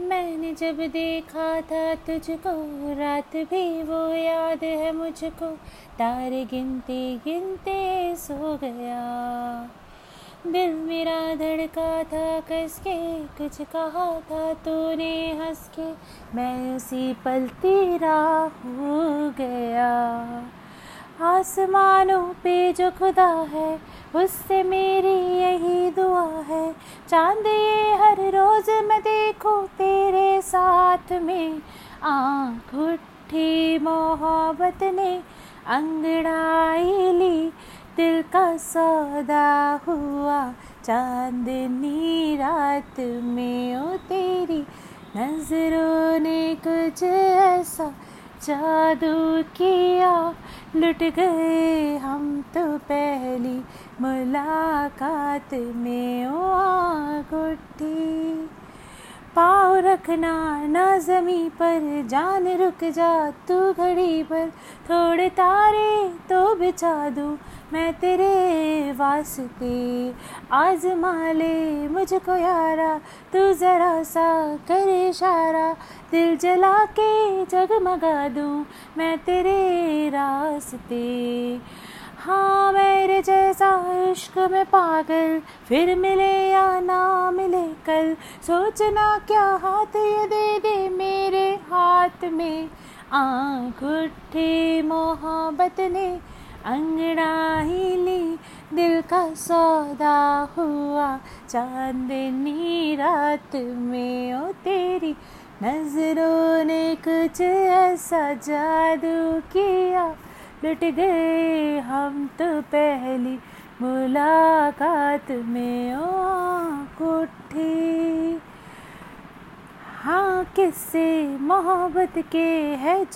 मैंने जब देखा था तुझको, रात भी वो याद है मुझको। तारे गिनते गिनते सो गया। दिल मेरा धड़का था कस के कुछ कहा था तूने हंस के मैं उसी पल तेरा हो गया। आसमानों पे जो खुदा है, उससे मेरी यही दुआ है। चाँद ये हर रोज देखूँ तेरे साथ में। आँख उठी मोहब्बत ने अंगड़ाई ली। दिल का सौदा हुआ चांदनी रात में। ओ तेरी नज़रों ने कुछ ऐसा जादू किया। लुट गए हम तो पहली मुलाकात में। ओ गुट्टी पाँव रखना ना जमी पर, जान रुक जा तू घड़ी पर। थोड़े तारे तो बिछा दूँ मैं तेरे वास्ते। आजमा ले मुझको यारा, तू ज़रा सा कर इशारा। दिल जला के जगमगा दूँ मैं तेरे रास्ते। हाँ मेरे जैसा इश्क में पागल, फिर मिले या ना मिले कल, सोचना क्या हाथ ये दे दे मेरे हाथ में। आँख उठी, मोहब्बत ने अंगड़ा ही ली, दिल का सौदा हुआ, चांदनी रात में ओ तेरी नज़रों ने कुछ ऐसा जादू किया, लुट गए हम तो पहली मुलाकात में ओ कुठी हाँ किससे मोहब्बत के है